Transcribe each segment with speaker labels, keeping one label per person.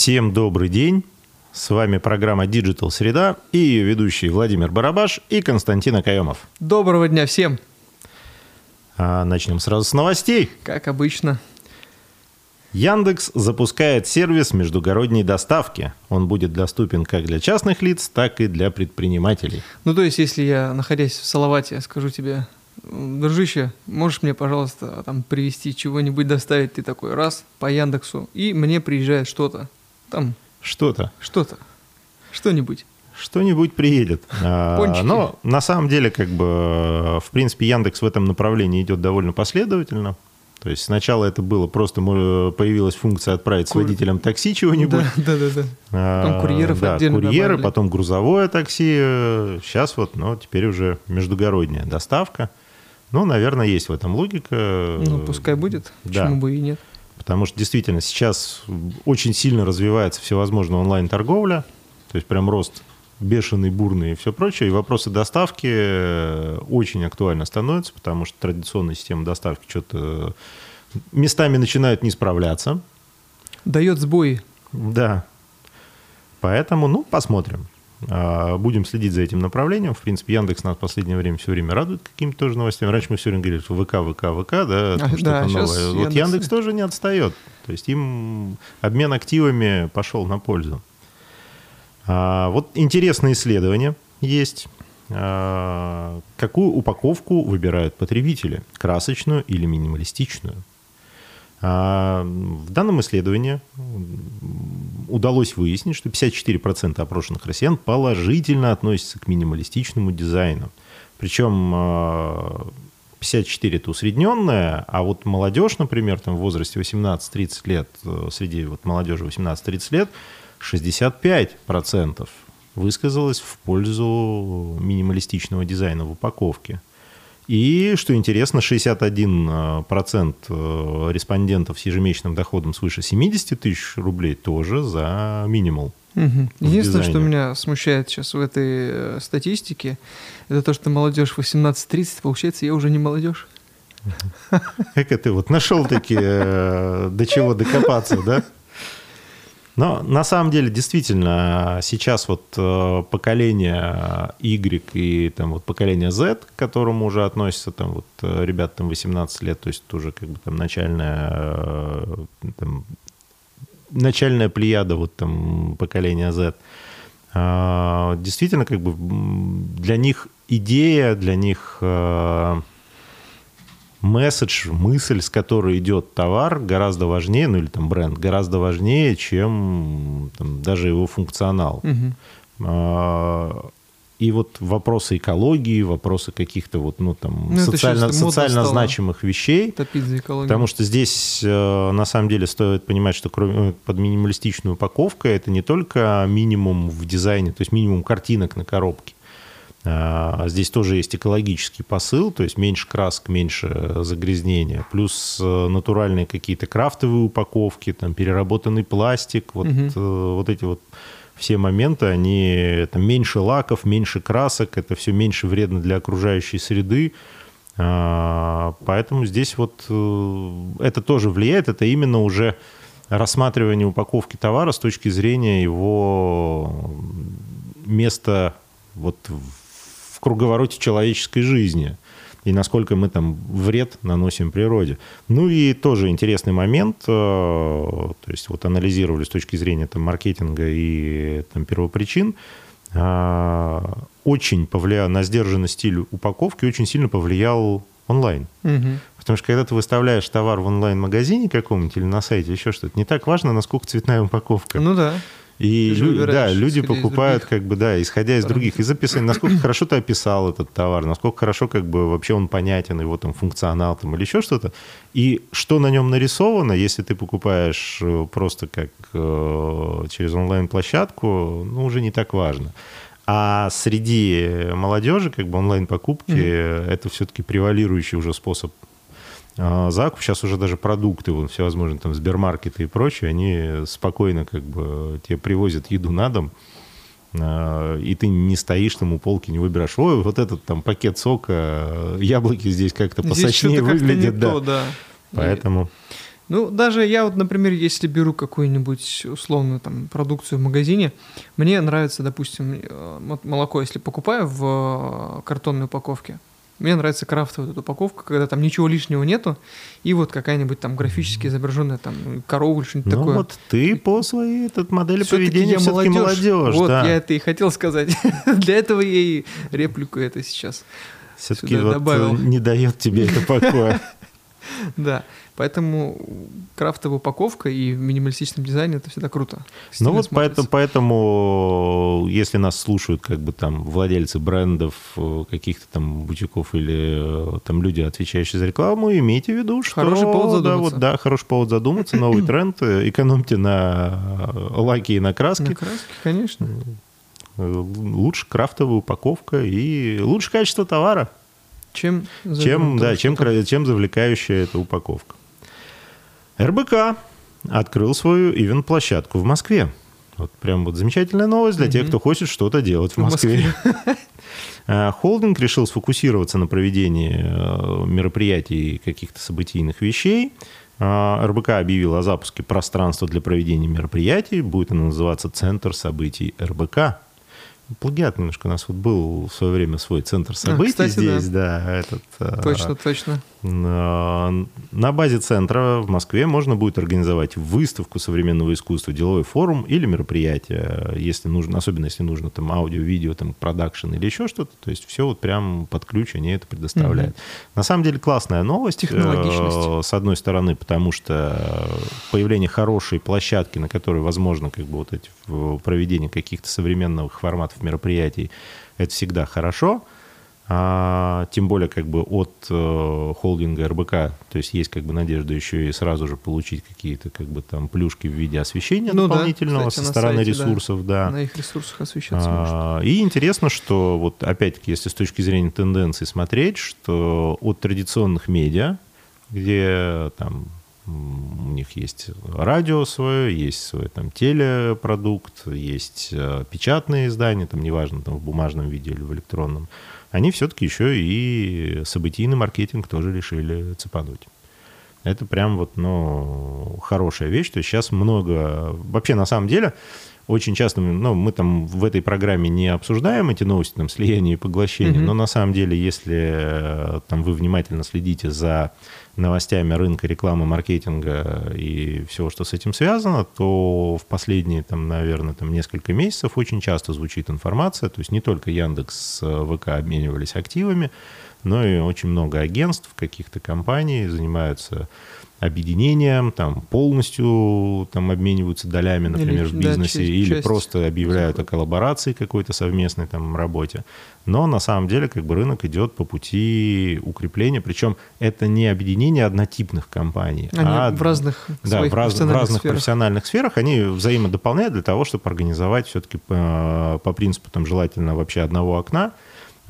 Speaker 1: Всем добрый день. С вами программа Digital Среда и ее ведущие Владимир Барабаш и Константин Акаемов.
Speaker 2: Доброго дня всем.
Speaker 1: А, начнем сразу с новостей.
Speaker 2: Как обычно.
Speaker 1: Яндекс запускает сервис междугородней доставки. Он будет доступен как для частных лиц, так и для предпринимателей.
Speaker 2: Ну, то есть, если я, находясь в Салавате, скажу тебе, дружище, можешь мне, пожалуйста, там привезти чего-нибудь, доставить, ты такой, раз, по Яндексу, и мне приезжает что-то, там...
Speaker 1: Что-то.
Speaker 2: Что-то. Что-нибудь.
Speaker 1: Что-нибудь приедет. А,
Speaker 2: Пончики.
Speaker 1: Но на самом деле, как бы, в принципе, Яндекс в этом направлении идет довольно последовательно. То есть сначала это было просто появилась функция отправить с водителем такси чего-нибудь.
Speaker 2: Да, да, да, да.
Speaker 1: А,
Speaker 2: Потом курьеров
Speaker 1: да,
Speaker 2: отдельно
Speaker 1: курьеры,
Speaker 2: добавили.
Speaker 1: потом грузовое такси. Сейчас вот, но теперь уже междугородняя доставка. Ну, наверное, есть в этом логика.
Speaker 2: Ну, пускай будет,
Speaker 1: Да.
Speaker 2: почему бы и нет.
Speaker 1: Потому что действительно сейчас очень сильно развивается всевозможная онлайн-торговля. То есть прям рост бешеный, бурный и все прочее. И вопросы доставки э, очень актуально становятся, потому что традиционная система доставки что-то местами начинают не справляться.
Speaker 2: Дает сбои.
Speaker 1: Да. Поэтому, ну, посмотрим. А, Будем следить за этим направлением. В принципе, Яндекс нас в последнее время все время радует какими-то тоже новостями. Раньше мы все время говорили, что ВК, ВК, ВК, да, там
Speaker 2: А,
Speaker 1: что-то
Speaker 2: да,
Speaker 1: новое. Вот
Speaker 2: Яндекс-
Speaker 1: Яндекс тоже не отстает. То есть им обмен активами пошел на пользу. А, Вот интересное исследование есть. А, Какую упаковку выбирают потребители? Красочную или минималистичную? А, В данном исследовании удалось выяснить, что 54% опрошенных россиян положительно относятся к минималистичному дизайну. Причем а, 54 это усредненное, а вот молодежь, например, там в возрасте 18-30 лет, э, среди вот молодежи 18-30 лет, 65% высказалось в пользу минималистичного дизайна в упаковке. И, что интересно, 61% э, респондентов с ежемесячным доходом свыше 70 тысяч рублей тоже за минимал.
Speaker 2: Мгм. Единственное, что меня смущает сейчас в этой э, статистике, это то, что молодежь 18-30, получается, я уже не молодежь.
Speaker 1: Как это вот нашел таки э, до чего докопаться, да? Но на самом деле действительно сейчас вот э, поколение Y и там вот поколение Z, к которому уже относятся там вот э, ребята там 18 лет, то есть тоже как бы там начальная э, там, начальная плеяда вот там поколения Z. А, Действительно, как бы для них идея, для них э, месседж, мысль, с которой идет товар, гораздо важнее, ну или там бренд, гораздо важнее, чем там, даже его функционал. А, И вот вопросы экологии, вопросы каких-то вот, ну, там,
Speaker 2: Ну,
Speaker 1: социально, социально
Speaker 2: стало.
Speaker 1: значимых вещей,
Speaker 2: Топить за экологию.
Speaker 1: Потому что здесь э, на самом деле стоит понимать, что кроме, э, под минималистичную упаковку это не только минимум в дизайне, то есть минимум картинок на коробке. А, Здесь тоже есть экологический посыл, то есть меньше красок, меньше загрязнения, плюс э, натуральные какие-то крафтовые упаковки, там переработанный пластик, вот, э, вот эти вот все моменты, они это меньше лаков, меньше красок, это все меньше вредно для окружающей среды. А, Поэтому здесь вот э, это тоже влияет, это именно уже рассматривание упаковки товара с точки зрения его места вот в в круговороте человеческой жизни и насколько мы там вред наносим природе. Ну и тоже интересный момент, э, то есть вот анализировали с точки зрения там, маркетинга и там, первопричин, а, очень повлиял на сдержанный стиль упаковки, очень сильно повлиял онлайн.
Speaker 2: Мгм.
Speaker 1: Потому что когда ты выставляешь товар в онлайн-магазине каком-нибудь или на сайте, еще что-то, не так важно, насколько цветная упаковка.
Speaker 2: Ну да.
Speaker 1: И лю-
Speaker 2: выбираешь,
Speaker 1: да, люди покупают, как бы, да, исходя из других, из описаний, насколько хорошо ты описал этот товар, насколько хорошо, как бы, вообще он понятен, его там функционал там, или еще что-то. И что на нем нарисовано, если ты покупаешь э, просто как э, через онлайн-площадку, ну, уже не так важно. А среди молодежи, как бы, онлайн-покупки, это все-таки превалирующий уже способ закуп. Сейчас уже даже продукты, вот, всевозможные там Сбермаркеты и прочее, они спокойно как бы тебе привозят еду на дом, а, и ты не стоишь там у полки, не выбираешь, ой, вот этот там пакет сока, яблоки здесь как-то посочнее выглядят, да.
Speaker 2: то, да.
Speaker 1: Поэтому
Speaker 2: Ну, даже я вот, например, если беру какую-нибудь условную там продукцию в магазине, мне нравится, допустим, э, молоко, если покупаю в э, картонной упаковке, мне нравится крафтовая эта упаковка, когда там ничего лишнего нету, и вот какая-нибудь там графически изображенная там корова или что-нибудь
Speaker 1: ну,
Speaker 2: такое.
Speaker 1: вот ты по своей этот модели все-таки поведения все-таки молодежь. молодежь.
Speaker 2: Вот,
Speaker 1: да.
Speaker 2: я это и хотел сказать. Для этого я и реплику это сейчас
Speaker 1: Все-таки вот добавил. не дает тебе это покоя.
Speaker 2: Да. Поэтому крафтовая упаковка и в минималистичном дизайне это всегда круто.
Speaker 1: Ну вот поэтому, поэтому, если нас слушают как бы там владельцы брендов, э, каких-то там бутиков или э, там люди, отвечающие за рекламу, имейте в виду, что...
Speaker 2: Хороший повод задуматься.
Speaker 1: Да, вот, да, хороший повод задуматься, новый тренд, э, экономьте на лаки и на краске.
Speaker 2: На краске, конечно.
Speaker 1: Лучше крафтовая упаковка и лучше качество товара.
Speaker 2: Чем,
Speaker 1: чем, да, чем, чем завлекающая эта упаковка. РБК открыл свою ивент-площадку в Москве. Вот прям вот замечательная новость для тех, кто хочет что-то делать в, в Москве. Москве. А, холдинг решил сфокусироваться на проведении э, мероприятий каких-то событийных вещей. А, РБК объявил о запуске пространства для проведения мероприятий. Будет оно называться «Центр событий РБК» плагиат немножко. У нас вот был в свое время свой центр событий а, кстати, здесь, да. да этот,
Speaker 2: а, точно, а, точно.
Speaker 1: На базе центра в Москве можно будет организовать выставку современного искусства, деловой форум или мероприятие, если нужно, особенно если нужно там аудио, видео, там продакшн или еще что-то. То есть все вот прям под ключ они это предоставляют. Угу. На самом деле классная новость.
Speaker 2: Технологичность.
Speaker 1: Э, с одной стороны, потому что появление хорошей площадки, на которой возможно как бы вот эти проведение каких-то современных форматов мероприятий, это всегда хорошо. А, тем более как бы от э, холдинга РБК, то есть есть как бы надежда еще и сразу же получить какие-то как бы там плюшки в виде освещения ну, дополнительного да, кстати, со стороны сайте, ресурсов, да. да.
Speaker 2: На их ресурсах освещаться а,
Speaker 1: может. И интересно, что вот опять-таки, если с точки зрения тенденций смотреть, что от традиционных медиа, где там у них есть радио свое, есть свой там телепродукт, есть э, печатные издания, там неважно, там в бумажном виде или в электронном, они все-таки еще и событийный маркетинг тоже решили цепануть. Это прям вот, ну, хорошая вещь. То есть сейчас много... Вообще, на самом деле, очень часто, ну, мы там в этой программе не обсуждаем эти новости, там, слияния и поглощения, mm-hmm. но на самом деле, если э, там вы внимательно следите за новостями рынка рекламы, маркетинга и всего, что с этим связано, то в последние, там, наверное, там, несколько месяцев очень часто звучит информация, то есть не только Яндекс с ВК обменивались активами, но и очень много агентств, каких-то компаний занимаются объединением, там полностью там обмениваются долями, например, или, в бизнесе, да, или часть просто объявляют о коллаборации какой-то совместной там работе. Но на самом деле как бы рынок идет по пути укрепления, причем это не объединение однотипных компаний,
Speaker 2: они а в разных
Speaker 1: да, в, раз, в разных сферах. профессиональных сферах они взаимодополняют для того, чтобы организовать все-таки по, по принципу там желательно вообще одного окна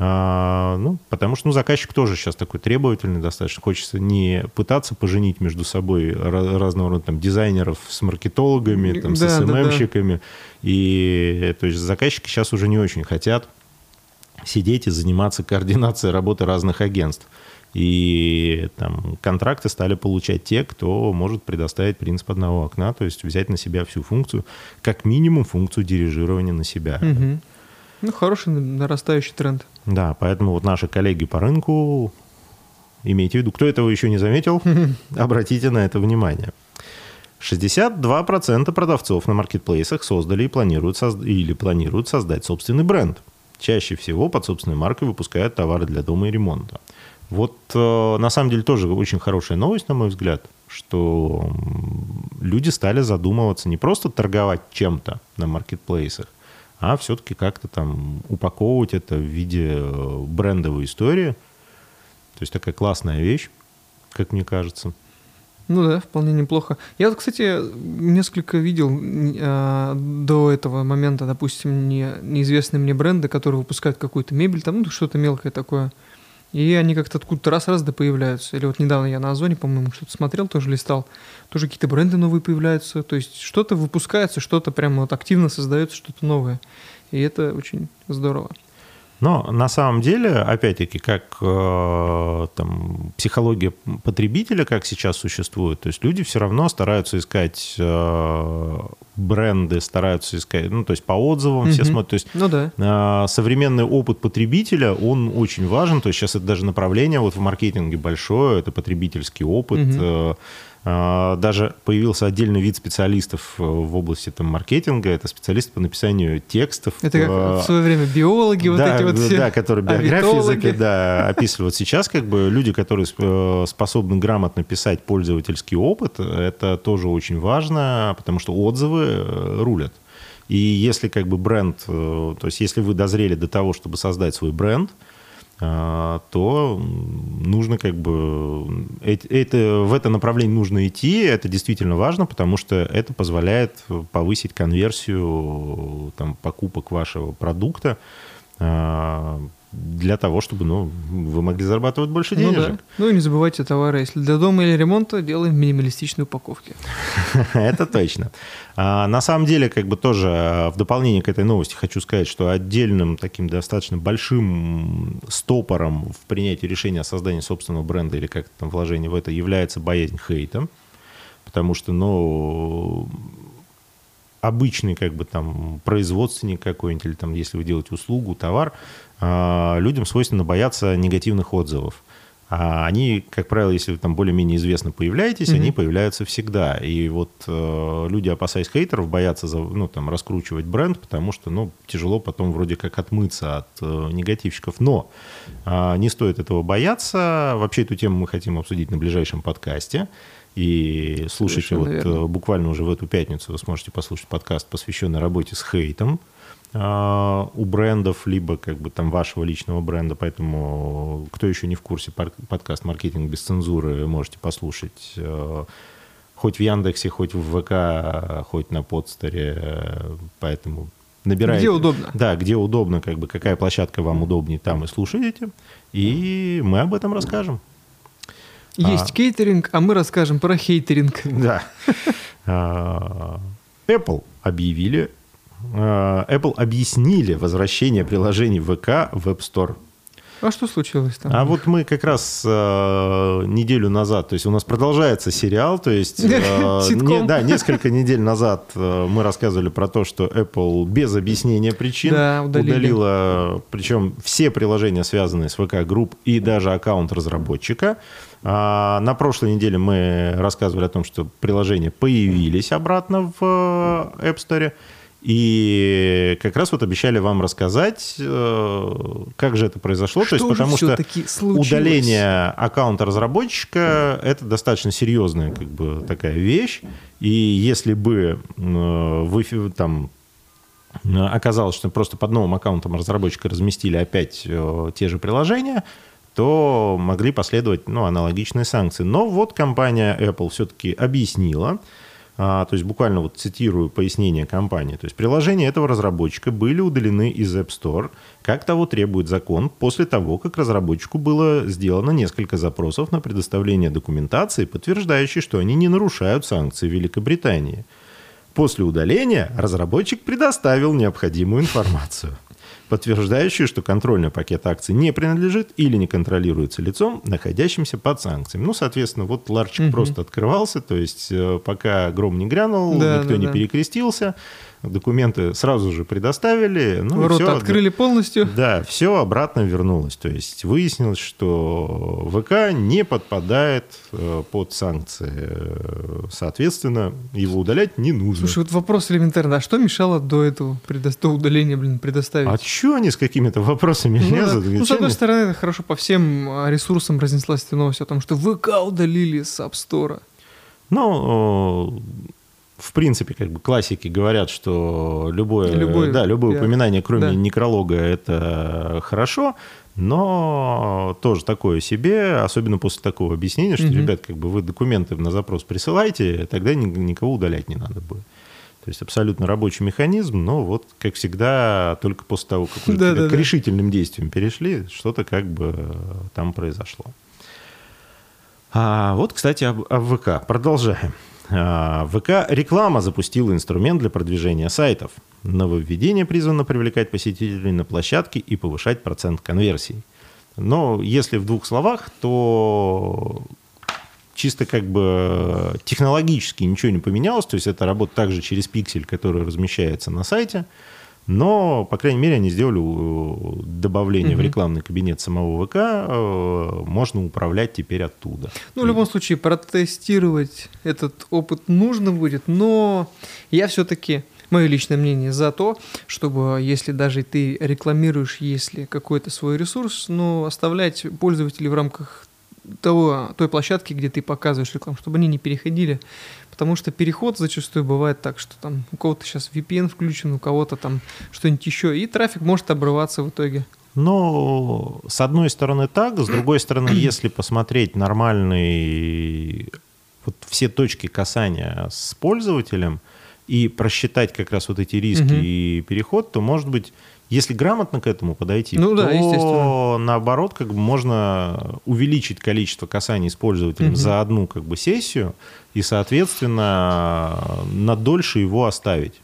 Speaker 1: а, ну, потому что ну, заказчик тоже сейчас такой требовательный достаточно. Хочется не пытаться поженить между собой разного рода там, дизайнеров с маркетологами, там, да, с СММщиками. Да, да. И то есть заказчики сейчас уже не очень хотят сидеть и заниматься координацией работы разных агентств. И там контракты стали получать те, кто может предоставить принцип одного окна, то есть взять на себя всю функцию, как минимум функцию дирижирования на себя.
Speaker 2: Угу. Ну, хороший нарастающий тренд.
Speaker 1: Да, поэтому вот наши коллеги по рынку, имейте в виду, кто этого еще не заметил, обратите на это внимание. 62% продавцов на маркетплейсах создали и планируют созд... или планируют создать собственный бренд. Чаще всего под собственной маркой выпускают товары для дома и ремонта. Вот э, на самом деле тоже очень хорошая новость, на мой взгляд, что люди стали задумываться не просто торговать чем-то на маркетплейсах, а все-таки как-то там упаковывать это в виде э, брендовой истории. То есть такая классная вещь, как мне кажется.
Speaker 2: Ну да, вполне неплохо. Я, кстати, несколько видел э, до этого момента, допустим, не, неизвестные мне бренды, которые выпускают какую-то мебель, там, ну, что-то мелкое такое. И они как-то откуда-то раз-раз да появляются. Или вот недавно я на Озоне, по-моему, что-то смотрел, тоже листал. Тоже какие-то бренды новые появляются. То есть что-то выпускается, что-то прямо вот активно создается, что-то новое. И это очень здорово.
Speaker 1: Но на самом деле, опять-таки, как э, там, психология потребителя, как сейчас существует, то есть люди все равно стараются искать э, бренды, стараются искать, ну, то есть по отзывам mm-hmm. все смотрят. То есть
Speaker 2: ну, да.
Speaker 1: э, современный опыт потребителя, он очень важен. То есть сейчас это даже направление вот в маркетинге большое, это потребительский опыт. Mm-hmm. Э, а, даже появился отдельный вид специалистов э, в области там, маркетинга. Это специалисты по написанию текстов.
Speaker 2: Это как в свое время биологи
Speaker 1: да,
Speaker 2: вот эти вот все.
Speaker 1: Да, которые биографии да, описывают. Сейчас как бы люди, которые э, способны грамотно писать пользовательский опыт, это тоже очень важно, потому что отзывы э, рулят. И если как бы бренд, то есть если вы дозрели до того, чтобы создать свой бренд, то нужно как бы это, в это направление нужно идти, это действительно важно, потому что это позволяет повысить конверсию там, покупок вашего продукта а, для того, чтобы ну, вы могли зарабатывать больше денежек.
Speaker 2: Ну, да. ну и не забывайте товары. Если для дома или ремонта, делаем минималистичные упаковки.
Speaker 1: Это точно. А, на самом деле, как бы тоже а, в дополнение к этой новости хочу сказать, что отдельным таким достаточно большим стопором в принятии решения о создании собственного бренда или как-то там вложение в это является боязнь хейта. Потому что, ну, обычный как бы там производственник какой-нибудь, или там, если вы делаете услугу, товар, людям свойственно бояться негативных отзывов. А они, как правило, если вы там более-менее известно появляетесь, mm-hmm. они появляются всегда. И вот э, люди, опасаясь хейтеров, боятся за, ну, там, раскручивать бренд, потому что ну, тяжело потом вроде как отмыться от э, негативщиков. Но э, не стоит этого бояться. Вообще эту тему мы хотим обсудить на ближайшем подкасте. И слушайте, вот э, буквально уже в эту пятницу вы сможете послушать подкаст, посвященный работе с хейтом. А, у брендов, либо как бы там вашего личного бренда. Поэтому, кто еще не в курсе, подкаст «Маркетинг без цензуры» можете послушать э, хоть в Яндексе, хоть в ВК, хоть на подстере. Поэтому набирайте.
Speaker 2: Где удобно.
Speaker 1: Да, где удобно, как бы какая площадка вам удобнее, там и слушаете. И мы об этом расскажем.
Speaker 2: Есть а, кейтеринг, а мы расскажем про хейтеринг.
Speaker 1: Да. А, Apple объявили Apple объяснили возвращение приложений ВК в App Store.
Speaker 2: А что случилось там?
Speaker 1: А вот мы как раз э, неделю назад, то есть у нас продолжается сериал, то есть э, не, да, несколько недель назад э, мы рассказывали про то, что Apple без объяснения причин
Speaker 2: да,
Speaker 1: удалила, причем все приложения, связанные с VK Group и даже аккаунт разработчика. А на прошлой неделе мы рассказывали о том, что приложения появились обратно в э, App Store. И как раз вот обещали вам рассказать, э, как же это произошло.
Speaker 2: Что
Speaker 1: То есть, потому что
Speaker 2: случилось?
Speaker 1: удаление аккаунта разработчика это достаточно серьезная как бы такая вещь. И если бы э, вы там оказалось, что просто под новым аккаунтом разработчика разместили опять э, те же приложения, то могли последовать ну, аналогичные санкции. Но вот компания Apple все-таки объяснила, то есть буквально вот цитирую пояснение компании, то есть приложения этого разработчика были удалены из App Store, как того требует закон, после того, как разработчику было сделано несколько запросов на предоставление документации, подтверждающей, что они не нарушают санкции Великобритании. После удаления разработчик предоставил необходимую информацию подтверждающие, что контрольный пакет акций не принадлежит или не контролируется лицом, находящимся под санкциями. Ну, соответственно, вот ларчик угу. просто открывался, то есть э, пока гром не грянул, да, никто да, не да. перекрестился, документы сразу же предоставили.
Speaker 2: Ну, Ворота все, открыли полностью.
Speaker 1: Да, все обратно вернулось. То есть выяснилось, что ВК не подпадает э, под санкции. Соответственно, его удалять не нужно.
Speaker 2: Слушай, вот вопрос элементарный. А что мешало до этого, до удаления, блин, предоставить?
Speaker 1: А что они с какими-то вопросами ну, лезут?
Speaker 2: Да. Ну, с одной стороны, это хорошо по всем а, ресурсам разнеслась эта новость о том, что ВК удалили с App Store.
Speaker 1: Ну, в принципе, как бы классики говорят, что любое, любое, да, любое я, упоминание, кроме да. некролога, это хорошо, но тоже такое себе, особенно после такого объяснения, что, угу. ребят, как бы вы документы на запрос присылаете, тогда никого удалять не надо будет. То есть абсолютно рабочий механизм, но вот, как всегда, только после того, как уже да, да, к решительным действиям перешли, что-то как бы там произошло. А вот, кстати, об, об ВК. Продолжаем. А, ВК реклама запустила инструмент для продвижения сайтов. Нововведение призвано привлекать посетителей на площадке и повышать процент конверсий. Но если в двух словах, то чисто как бы технологически ничего не поменялось. То есть это работа также через пиксель, который размещается на сайте. Но, по крайней мере, они сделали э, добавление угу. в рекламный кабинет самого ВК. Э, можно управлять теперь оттуда.
Speaker 2: Ну, в любом случае, протестировать этот опыт нужно будет. Но я все-таки мое личное мнение за то, чтобы, если даже ты рекламируешь, если какой-то свой ресурс, но оставлять пользователей в рамках того, той площадки, где ты показываешь рекламу, чтобы они не переходили. Потому что переход зачастую бывает так, что там у кого-то сейчас VPN включен, у кого-то там что-нибудь еще, и трафик может обрываться в итоге.
Speaker 1: Ну, с одной стороны так, с другой стороны, если посмотреть нормальный вот все точки касания с пользователем и просчитать как раз вот эти риски угу. и переход, то, может быть, если грамотно к этому подойти, ну, то да, наоборот, как бы можно увеличить количество касаний с пользователем угу. за одну как бы сессию и, соответственно, на дольше его оставить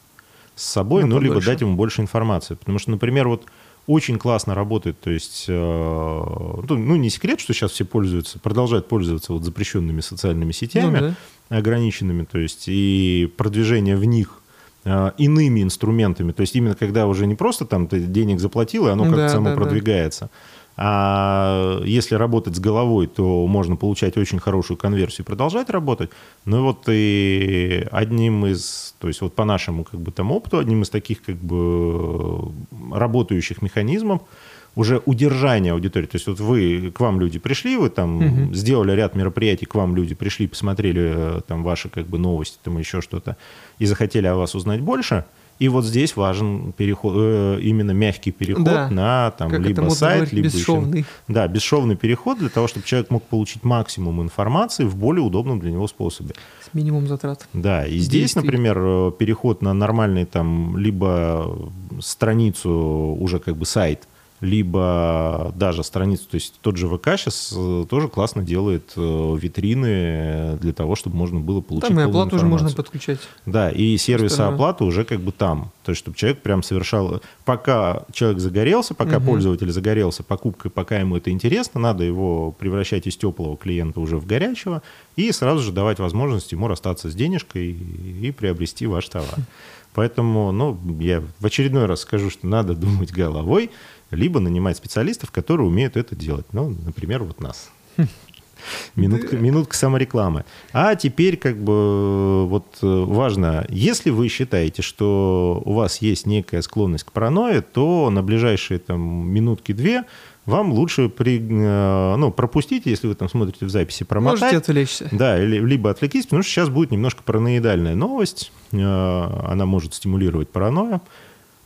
Speaker 1: с собой, ну, ну либо дать ему больше информации. Потому что, например, вот очень классно работает, то есть, э, ну, ну, не секрет, что сейчас все пользуются, продолжают пользоваться вот запрещенными социальными сетями, ну, да. ограниченными, то есть, и продвижение в них Э, иными инструментами. То есть именно когда уже не просто там ты денег заплатил, и оно как-то да, само да, продвигается. Да. А если работать с головой, то можно получать очень хорошую конверсию и продолжать работать. Ну вот и одним из, то есть вот по нашему как бы там опыту, одним из таких как бы работающих механизмов – уже удержание аудитории. То есть вот вы, к вам люди пришли, вы там угу. сделали ряд мероприятий, к вам люди пришли, посмотрели э, там ваши как бы новости, там еще что-то, и захотели о вас узнать больше, и вот здесь важен переход, э, именно мягкий переход да. на там, как либо сайт, говорить, либо бесшовный. Еще, да, бесшовный переход для того, чтобы человек мог получить максимум информации в более удобном для него способе.
Speaker 2: С минимум затрат.
Speaker 1: Да, и здесь, например, э, переход на нормальный там либо страницу уже как бы сайт, либо даже страницу, то есть тот же ВК сейчас э, тоже классно делает э, витрины для того, чтобы можно было получить
Speaker 2: Там и оплату уже можно подключать.
Speaker 1: Да, и сервисы оплаты уже как бы там. То есть, чтобы человек прям совершал... Пока человек загорелся, пока угу. пользователь загорелся покупкой, пока ему это интересно, надо его превращать из теплого клиента уже в горячего и сразу же давать возможность ему расстаться с денежкой и приобрести ваш товар. Поэтому, ну, я в очередной раз скажу, что надо думать головой, либо нанимать специалистов, которые умеют это делать. Ну, например, вот нас. Минутка, минутка саморекламы. А теперь как бы вот важно, если вы считаете, что у вас есть некая склонность к паранойе, то на ближайшие там минутки-две вам лучше при, э, ну, пропустить, если вы там смотрите в записи, промотать.
Speaker 2: Можете отвлечься.
Speaker 1: Да, или, либо отвлекись, потому что сейчас будет немножко параноидальная новость. Э, она может стимулировать паранойю.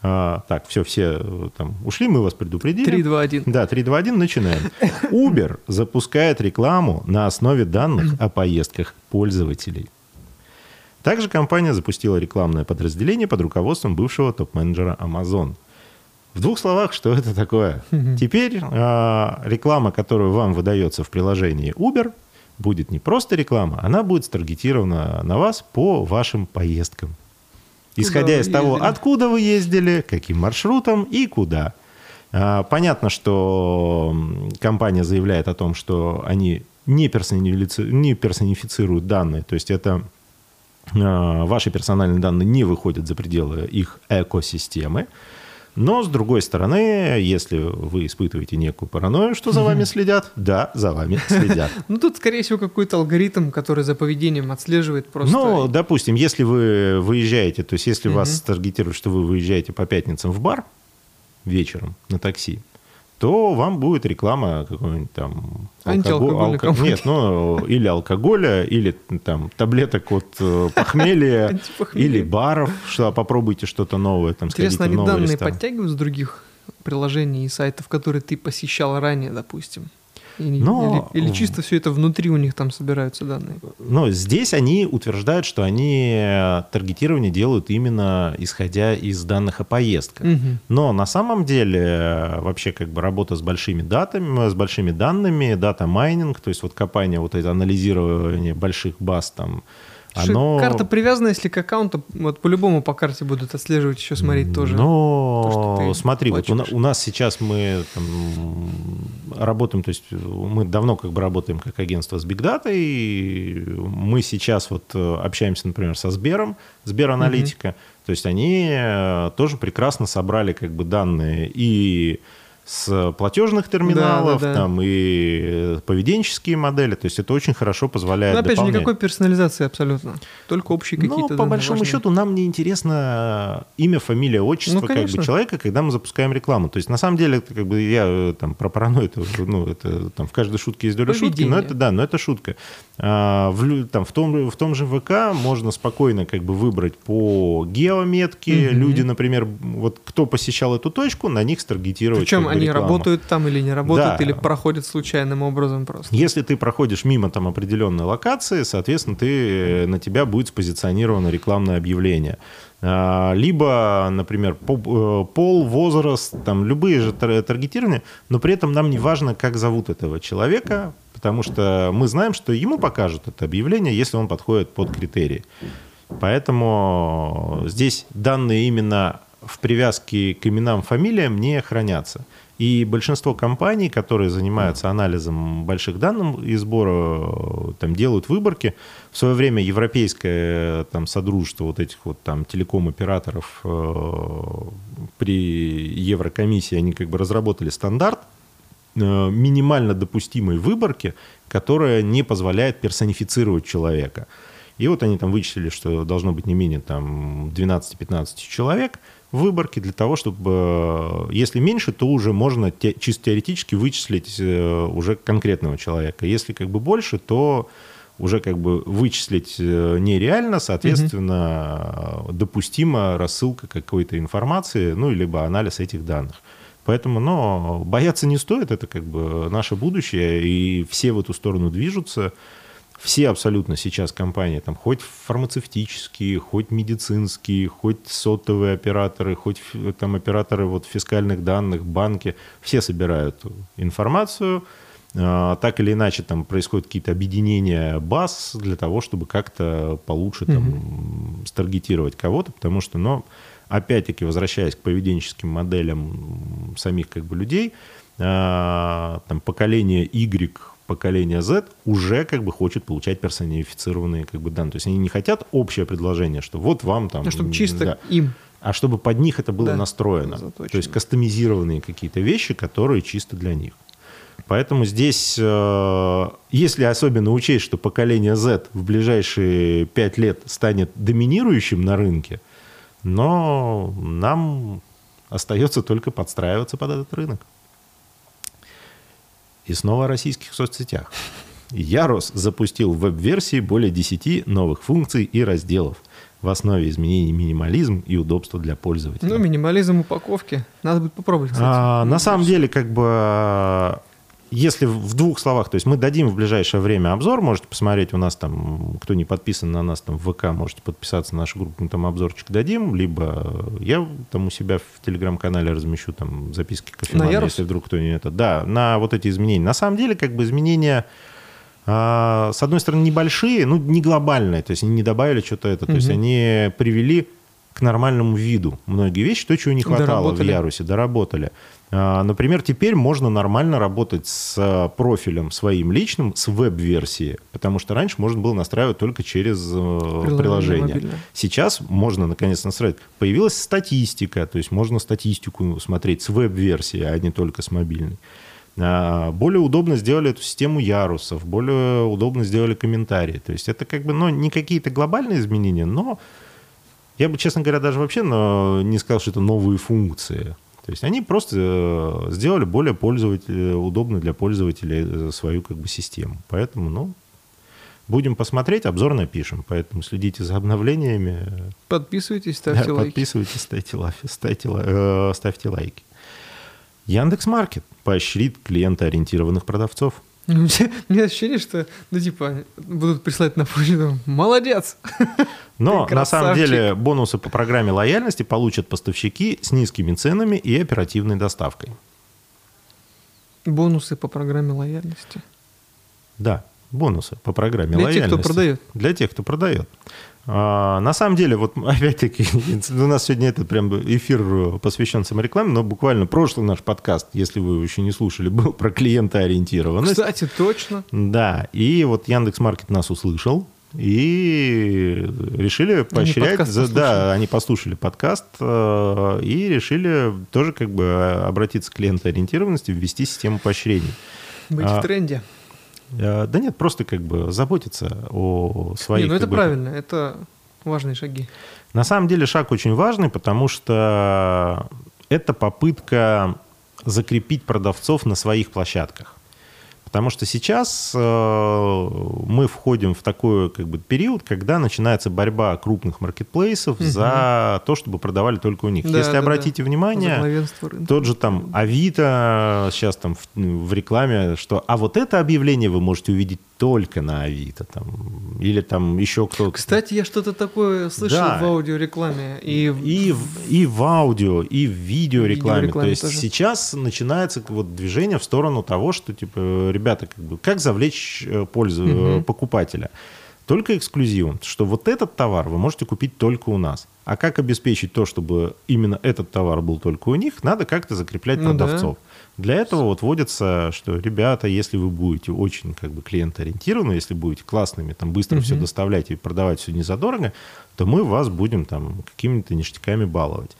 Speaker 1: А, так, все, все э, там ушли, мы вас предупредили.
Speaker 2: 3, 2, 1.
Speaker 1: Да, 3, 2, 1, начинаем. Uber запускает рекламу на основе данных о поездках пользователей. Также компания запустила рекламное подразделение под руководством бывшего топ-менеджера Amazon. В двух словах, что это такое? Теперь э, реклама, которую вам выдается в приложении Uber, будет не просто реклама, она будет старгетирована на вас по вашим поездкам исходя из того, ездили? откуда вы ездили, каким маршрутом и куда. А, понятно, что компания заявляет о том, что они не, персонифицируют данные, то есть это а, ваши персональные данные не выходят за пределы их экосистемы. Но, с другой стороны, если вы испытываете некую паранойю, что за вами следят, да, за вами следят.
Speaker 2: Ну, тут, скорее всего, какой-то алгоритм, который за поведением отслеживает просто...
Speaker 1: Ну, допустим, если вы выезжаете, то есть если вас таргетируют, что вы выезжаете по пятницам в бар вечером на такси, то вам будет реклама какой-нибудь там...
Speaker 2: Алкоголь, алко...
Speaker 1: Нет, ну, или алкоголя, или там таблеток от э, похмелья, или баров, что попробуйте что-то новое. Там,
Speaker 2: Интересно, они данные подтягивают с других приложений и сайтов, которые ты посещал ранее, допустим? Или, Но, или, или чисто все это внутри у них там собираются данные?
Speaker 1: Но здесь они утверждают, что они таргетирование делают именно исходя из данных о поездках. Угу. Но на самом деле вообще как бы работа с большими датами, с большими данными, data mining, то есть вот копание, вот это анализирование больших баз там Оно...
Speaker 2: Карта привязана, если к аккаунту, вот по-любому по карте будут отслеживать, еще смотреть тоже.
Speaker 1: Но то, смотри, вот у, у нас сейчас мы там, работаем, то есть мы давно как бы работаем как агентство с Big Data, и мы сейчас вот э, общаемся, например, со Сбером, Сбераналитика, угу. то есть они э, тоже прекрасно собрали как бы данные и с платежных терминалов, да, да, да. там и поведенческие модели. То есть это очень хорошо позволяет. Но
Speaker 2: опять дополнять. же, никакой персонализации абсолютно. Только общие какие-то.
Speaker 1: Ну, по большому важные. счету, нам не интересно имя, фамилия, отчество ну, как бы человека, когда мы запускаем рекламу. То есть, на самом деле, это как бы я э, там про паранойю, ну, это там в каждой шутке есть доля шутки, но это да, но это шутка. А, в, там, в, том, в том же ВК можно спокойно как бы выбрать по геометке. Угу. Люди, например, вот кто посещал эту точку, на них старгетировать.
Speaker 2: Причем они реклама. работают там или не работают, да. или проходят случайным образом просто.
Speaker 1: Если ты проходишь мимо там определенной локации, соответственно, ты, на тебя будет спозиционировано рекламное объявление. А, либо, например, э, пол, возраст, там любые же таргетирования, но при этом нам не важно, как зовут этого человека, потому что мы знаем, что ему покажут это объявление, если он подходит под критерии. Поэтому здесь данные именно в привязке к именам, фамилиям не хранятся. И большинство компаний, которые занимаются анализом больших данных и сбора, там, делают выборки. В свое время европейское там, содружество вот этих вот там телеком-операторов э, при Еврокомиссии, они как бы разработали стандарт э, минимально допустимой выборки, которая не позволяет персонифицировать человека. И вот они там вычислили, что должно быть не менее там 12-15 человек – выборки для того, чтобы, э, если меньше, то уже можно те, чисто теоретически вычислить э, уже конкретного человека. Если как бы больше, то уже как бы вычислить э, нереально, соответственно, угу. допустима рассылка какой-то информации, ну, либо анализ этих данных. Поэтому, но бояться не стоит, это как бы наше будущее, и все в эту сторону движутся все абсолютно сейчас компании, там, хоть фармацевтические, хоть медицинские, хоть сотовые операторы, хоть там операторы вот фискальных данных, банки, все собирают информацию, а, так или иначе там происходят какие-то объединения баз для того, чтобы как-то получше там mm-hmm. старгетировать кого-то, потому что, но опять-таки возвращаясь к поведенческим моделям самих как бы людей, а, там поколение Y поколение Z уже как бы хочет получать персонифицированные как бы данные. То есть они не хотят общее предложение, что вот вам там...
Speaker 2: Ну, чтобы чисто да, им.
Speaker 1: А чтобы под них это было да, настроено. Заточено. То есть кастомизированные какие-то вещи, которые чисто для них. Поэтому здесь, э, если особенно учесть, что поколение Z в ближайшие 5 лет станет доминирующим на рынке, но нам остается только подстраиваться под этот рынок. И снова о российских соцсетях. Ярус запустил в веб-версии более 10 новых функций и разделов. В основе изменений минимализм и удобство для пользователя.
Speaker 2: Ну, минимализм упаковки. Надо будет попробовать, кстати.
Speaker 1: А, на самом деле, как бы если в двух словах, то есть мы дадим в ближайшее время обзор, можете посмотреть у нас там, кто не подписан на нас там в ВК, можете подписаться на нашу группу, мы там обзорчик дадим, либо я там у себя в телеграм-канале размещу там записки кофемана, если вдруг кто не это. Да, на вот эти изменения. На самом деле, как бы изменения а, с одной стороны, небольшие, ну, не глобальные, то есть они не добавили что-то это, то есть они привели к нормальному виду многие вещи, то, чего не хватало доработали. в Ярусе, доработали. А, например, теперь можно нормально работать с а, профилем своим личным, с веб-версии, потому что раньше можно было настраивать только через э, приложение. приложение. Сейчас можно, наконец, настраивать. Появилась статистика, то есть можно статистику смотреть с веб-версии, а не только с мобильной. А, более удобно сделали эту систему ярусов, более удобно сделали комментарии. То есть это как бы, ну, не какие-то глобальные изменения, но я бы, честно говоря, даже вообще но не сказал, что это новые функции. То есть они просто э, сделали более пользователь, удобно для пользователей э, свою как бы систему. Поэтому, ну, будем посмотреть, обзор напишем. Поэтому следите за обновлениями.
Speaker 2: Подписывайтесь, ставьте да,
Speaker 1: лайки. Подписывайтесь, ставьте, лайки, ставьте, э, ставьте лайки. Яндекс Маркет поощрит клиентоориентированных продавцов.
Speaker 2: У меня ощущение, что, ну, типа, будут присылать на почту. Молодец!
Speaker 1: Но на самом деле бонусы по программе лояльности получат поставщики с низкими ценами и оперативной доставкой.
Speaker 2: Бонусы по программе лояльности?
Speaker 1: Да. бонусы по программе
Speaker 2: Для
Speaker 1: лояльности.
Speaker 2: тех, кто продает.
Speaker 1: Для тех, кто продает. А, на самом деле, вот опять-таки, у нас сегодня этот прям эфир посвящен саморекламе, но буквально прошлый наш подкаст, если вы его еще не слушали, был про клиентоориентированность.
Speaker 2: Кстати, точно.
Speaker 1: Да, и вот Яндекс.Маркет нас услышал, и решили поощрять.
Speaker 2: подкаст
Speaker 1: за- да, они послушали подкаст э, и решили тоже как бы обратиться к клиентоориентированности, ввести систему поощрений.
Speaker 2: Быть
Speaker 1: А,
Speaker 2: в тренде.
Speaker 1: Э, Да нет, просто как бы заботиться о своих...
Speaker 2: Не, ну это
Speaker 1: бы,
Speaker 2: правильно, это важные шаги.
Speaker 1: На самом деле шаг очень важный, потому что это попытка закрепить продавцов на своих площадках. Потому что сейчас э, мы входим в такой как бы, период, когда начинается борьба крупных маркетплейсов
Speaker 2: Мгм.
Speaker 1: за то, чтобы продавали только у них.
Speaker 2: Да,
Speaker 1: Если
Speaker 2: да,
Speaker 1: обратите
Speaker 2: да.
Speaker 1: внимание, тот же там Авито сейчас там в, в рекламе, что а вот это объявление вы можете увидеть только на Авито. Там, или там еще кто-то.
Speaker 2: Кстати, я что-то такое слышал
Speaker 1: Да.
Speaker 2: в аудиорекламе. И,
Speaker 1: И, в- и в аудио, и в видеорекламе.
Speaker 2: Видеорекламе
Speaker 1: То есть
Speaker 2: тоже.
Speaker 1: сейчас начинается вот движение в сторону того, что типа, ребята, как, бы, как завлечь э, пользу
Speaker 2: Мгм.
Speaker 1: покупателя. Только эксклюзивом, что вот этот товар вы можете купить только у нас. А как обеспечить то, чтобы именно этот товар был только у них, надо как-то закреплять
Speaker 2: Ну да.
Speaker 1: Для этого вот вводится, что, ребята, если вы будете очень как бы клиентоориентированы, если будете классными, там быстро
Speaker 2: Мгм.
Speaker 1: все доставлять и продавать все незадорого, то мы вас будем там какими-то ништяками баловать.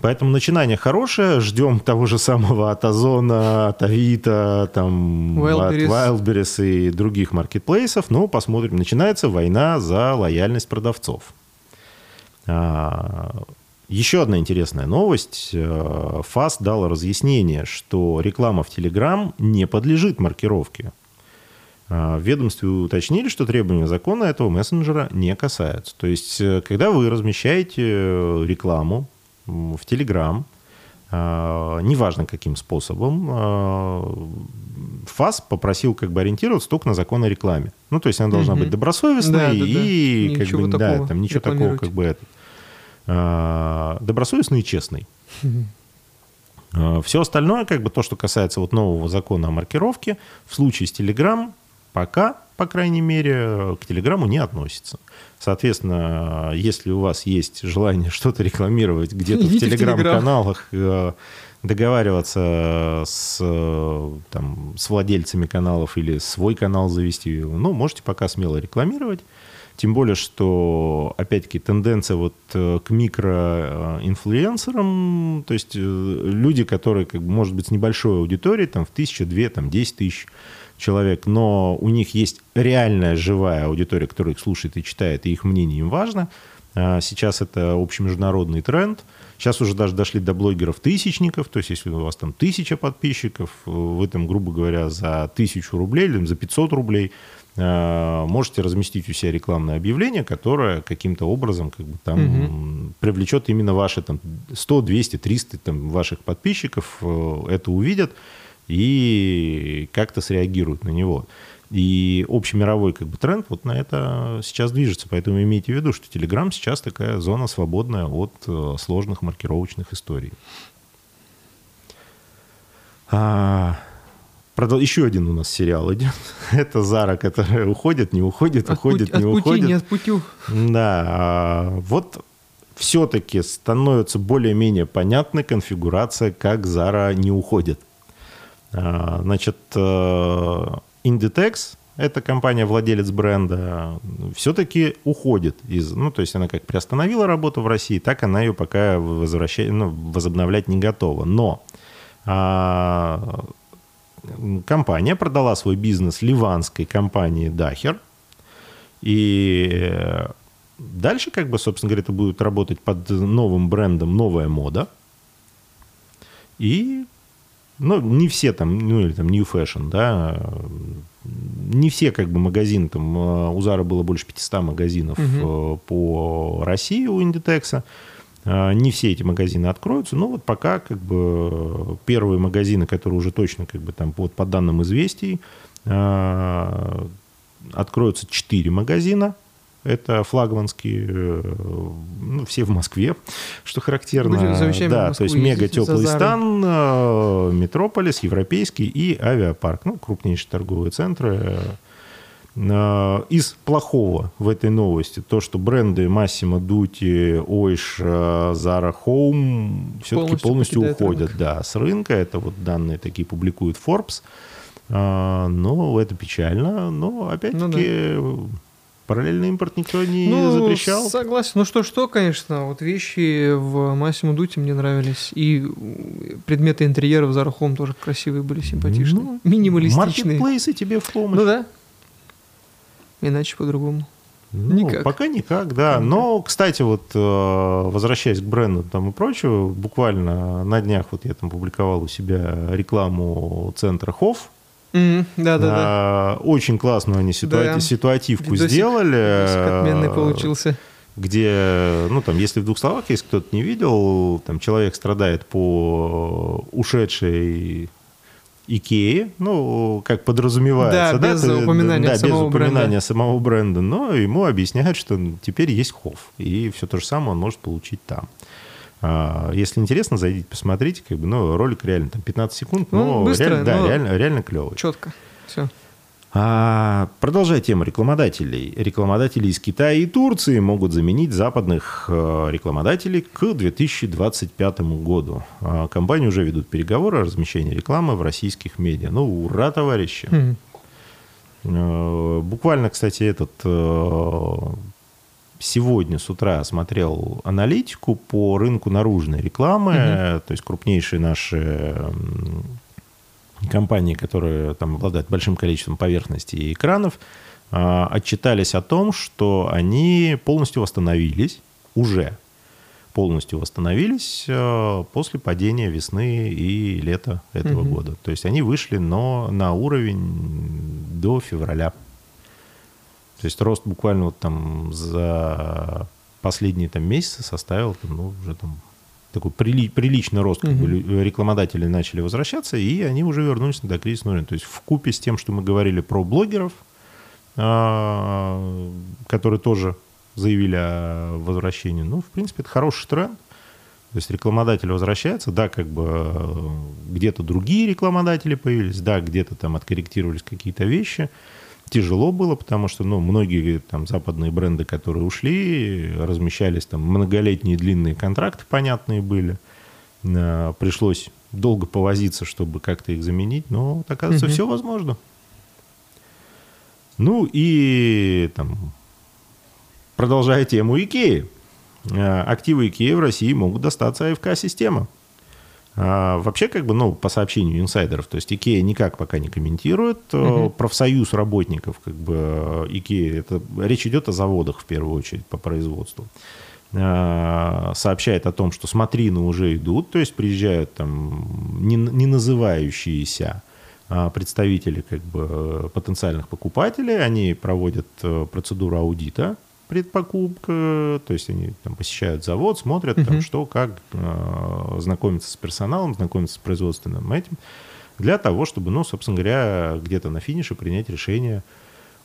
Speaker 1: Поэтому начинание хорошее. Ждем того же самого от Озона, от Авито, там,
Speaker 2: Wildberries.
Speaker 1: от Wildberries и других маркетплейсов. Но посмотрим. Начинается война за лояльность продавцов. Еще одна интересная новость. Э, ФАС дал разъяснение, что реклама в Telegram не подлежит маркировке. А, В ведомстве уточнили, что требования закона этого мессенджера не касаются. То есть, э, когда вы размещаете э, рекламу в Telegram, а, неважно каким способом, ФАС попросил как бы ориентироваться только на закон о рекламе. Ну, то есть она должна
Speaker 2: Мгм.
Speaker 1: быть добросовестной
Speaker 2: Да, да, да.
Speaker 1: и как
Speaker 2: Ничего
Speaker 1: бы, да,
Speaker 2: такого
Speaker 1: там ничего такого как бы это. А, добросовестной и честной. Все остальное, как бы то, что касается вот нового закона о маркировке, в случае с Telegram пока, по крайней мере, к Телеграму не относится. Соответственно, если у вас есть желание что-то рекламировать где-то в. Телеграм-каналах, э, договариваться с, э, там, с владельцами каналов или свой канал завести, ну, можете пока смело рекламировать. Тем более, что, опять-таки, тенденция вот э, к микроинфлюенсерам, то есть э, люди, которые, как бы, может быть, с небольшой аудиторией, там, в тысячу, две, там, десять тысяч человек, но у них есть реальная живая аудитория, которая их слушает и читает, и их мнение им важно. А Сейчас это общемеждународный тренд. Сейчас уже даже дошли до блогеров-тысячников. То есть, если у вас там тысяча подписчиков, вы там, грубо говоря, за тысячу рублей или за 500 рублей можете разместить у себя рекламное объявление, которое каким-то образом как бы, там,
Speaker 2: Мгм.
Speaker 1: привлечет именно ваши там, 100, 200, 300 там, ваших подписчиков, э, это увидят и как-то среагируют на него. И общемировой как бы, тренд вот на это сейчас движется. Поэтому имейте в виду, что Telegram сейчас такая зона свободная от э, сложных маркировочных историй. А, продол- Еще один у нас сериал идет. Это Зара, которая уходит, не уходит,
Speaker 2: От
Speaker 1: уходит,
Speaker 2: пути-
Speaker 1: не
Speaker 2: от пути,
Speaker 1: уходит.
Speaker 2: не от путю.
Speaker 1: Да, а, вот все-таки становится более-менее понятной конфигурация, как Zara не уходит. А, Значит, э, Inditex, это компания-владелец бренда, все-таки уходит из... Ну, то есть она как приостановила работу в России, так она ее пока возвращает, ну, возобновлять не готова. Но а, компания продала свой бизнес ливанской компании Дахер, и э, дальше, как бы, собственно говоря, это будет работать под новым брендом «Новая мода». И, ну, не все там, ну, или там New Fashion, да, не все, как бы, магазины, там, э, у Зара было больше 500 магазинов э, по России у Индитекса. Э, Не все эти магазины откроются, но вот пока как бы первые магазины, которые уже точно как бы там вот по данным известий, э, откроются 4 магазина. Это флагманские, э, ну, все в Москве, что характерно.
Speaker 2: Вы же за вещами в
Speaker 1: да, то есть мега теплый стан, э, Метрополис, Европейский и Авиапарк. Ну, крупнейшие торговые центры. Э, из плохого в этой новости то, что бренды Massimo Dutti, Ойш, Zara Home все-таки полностью, полностью уходят да, с рынка. Это вот данные такие публикует Forbes. Но это печально. Но опять-таки ну, да Параллельный импорт никто не ну, запрещал?
Speaker 2: Согласен. Ну что-что, конечно. Вот вещи в Массимо Дуте мне нравились. И предметы интерьера в Zara Home тоже красивые были, симпатичные. Ну,
Speaker 1: Минималистичные. Маркетплейсы тебе в помощь.
Speaker 2: Ну да. Иначе по-другому.
Speaker 1: Ну, никак. Пока никак, да. Но, кстати, вот э, возвращаясь к бренду там и прочего, буквально на днях вот я там публиковал у себя рекламу центра Хофф,
Speaker 2: Mm, да, да, да.
Speaker 1: Очень классную они ситуати- да. ситуативку Видосик, сделали.
Speaker 2: Видосик отменный получился.
Speaker 1: Где, ну, там, если в двух словах, если кто-то не видел, там человек страдает по ушедшей Икеи, ну, как подразумевается.
Speaker 2: Да, без да, упоминания,
Speaker 1: да,
Speaker 2: самого,
Speaker 1: без упоминания бренда. самого бренда. Но ему объясняют, что теперь есть Хофф. И все то же самое он может получить там. А, если интересно, зайдите, посмотрите. Как бы, ну, ролик реально там 15 секунд, но, ну, быстро, реально, да, реально, реально клевый.
Speaker 2: Четко. Все.
Speaker 1: А, продолжая тему рекламодателей. Рекламодатели из Китая и Турции могут заменить западных э, рекламодателей к 2025 году. А, компании уже ведут переговоры о размещении рекламы в российских медиа. Ну, ура, товарищи! Mm. Буквально, кстати, этот э, сегодня с утра смотрел аналитику по рынку наружной рекламы, угу. то есть крупнейшие наши компании, которые там обладают большим количеством поверхностей и экранов, а, отчитались о том, что они полностью восстановились, уже полностью восстановились а, после падения весны и лета этого угу. года. То есть они вышли но на уровень до февраля то есть рост буквально вот там за последние там месяцы составил там, ну, уже там такой прили, приличный рост, как угу. бы рекламодатели начали возвращаться, и они уже вернулись на докризисный уровень. То есть в купе с тем, что мы говорили про блогеров, а, которые тоже заявили о возвращении, ну, в принципе, это хороший тренд. То есть рекламодатель возвращается, да, как бы э, где-то другие рекламодатели появились, да, где-то там откорректировались какие-то вещи – тяжело было, потому что, ну, многие там западные бренды, которые ушли, размещались там многолетние длинные контракты, понятные были. А, пришлось долго повозиться, чтобы как-то их заменить, но, оказывается, угу. все возможно. Ну и там, продолжая тему Икеи. А, активы Икеи в России могут достаться АФК-система. А, вообще, как бы, ну, по сообщению инсайдеров, то есть Икея никак пока не комментирует. Угу. Профсоюз работников, как бы, Икея, это речь идет о заводах в первую очередь по производству а, сообщает о том, что смотрины уже идут, то есть приезжают там не, не называющиеся представители как бы потенциальных покупателей, они проводят э, процедуру аудита, предпокупка, то есть они там посещают завод, смотрят там что, как, э, знакомятся с персоналом, знакомятся с производственным этим, для того, чтобы, ну, собственно говоря, где-то на финише принять решение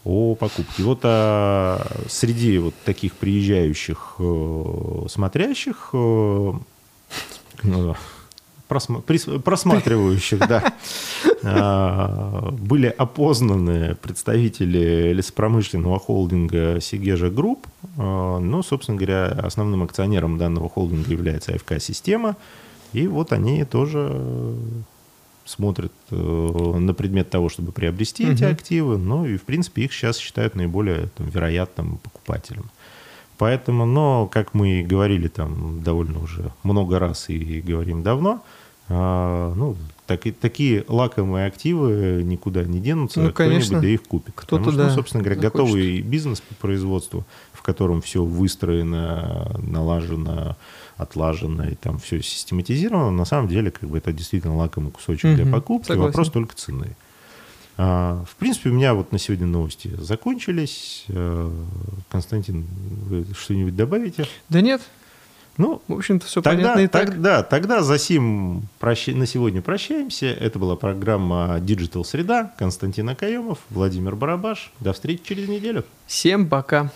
Speaker 1: о покупке. Вот а, среди вот таких приезжающих э, смотрящих э, ну, просматривающих, да, а, были опознаны представители лесопромышленного холдинга Segezha Group. А, ну, собственно говоря, основным акционером данного холдинга является АФК-система. И вот они тоже смотрят э, на предмет того, чтобы приобрести эти активы, ну и, в принципе, их сейчас считают наиболее там, вероятным покупателем. Поэтому, но, как мы говорили там довольно уже много раз и говорим давно, а, ну, так, такие лакомые активы никуда не денутся, ну, кто-нибудь да их купит. Кто-то, Потому что, да, ну, собственно говоря, захочет. готовый бизнес по производству, в котором все выстроено, налажено, отлажено и там все систематизировано, на самом деле как бы это действительно лакомый кусочек угу, для покупки, согласен. вопрос только цены. А, в принципе, у меня вот на сегодня новости закончились. А, Константин, вы что-нибудь добавите?
Speaker 2: Да нет, ну, в общем-то, все тогда, понятно и так.
Speaker 1: так. Да, тогда за сим прощ... на сегодня прощаемся. Это была программа Digital Среда. Константин Акаемов, Владимир Барабаш. До встречи через неделю.
Speaker 2: Всем пока.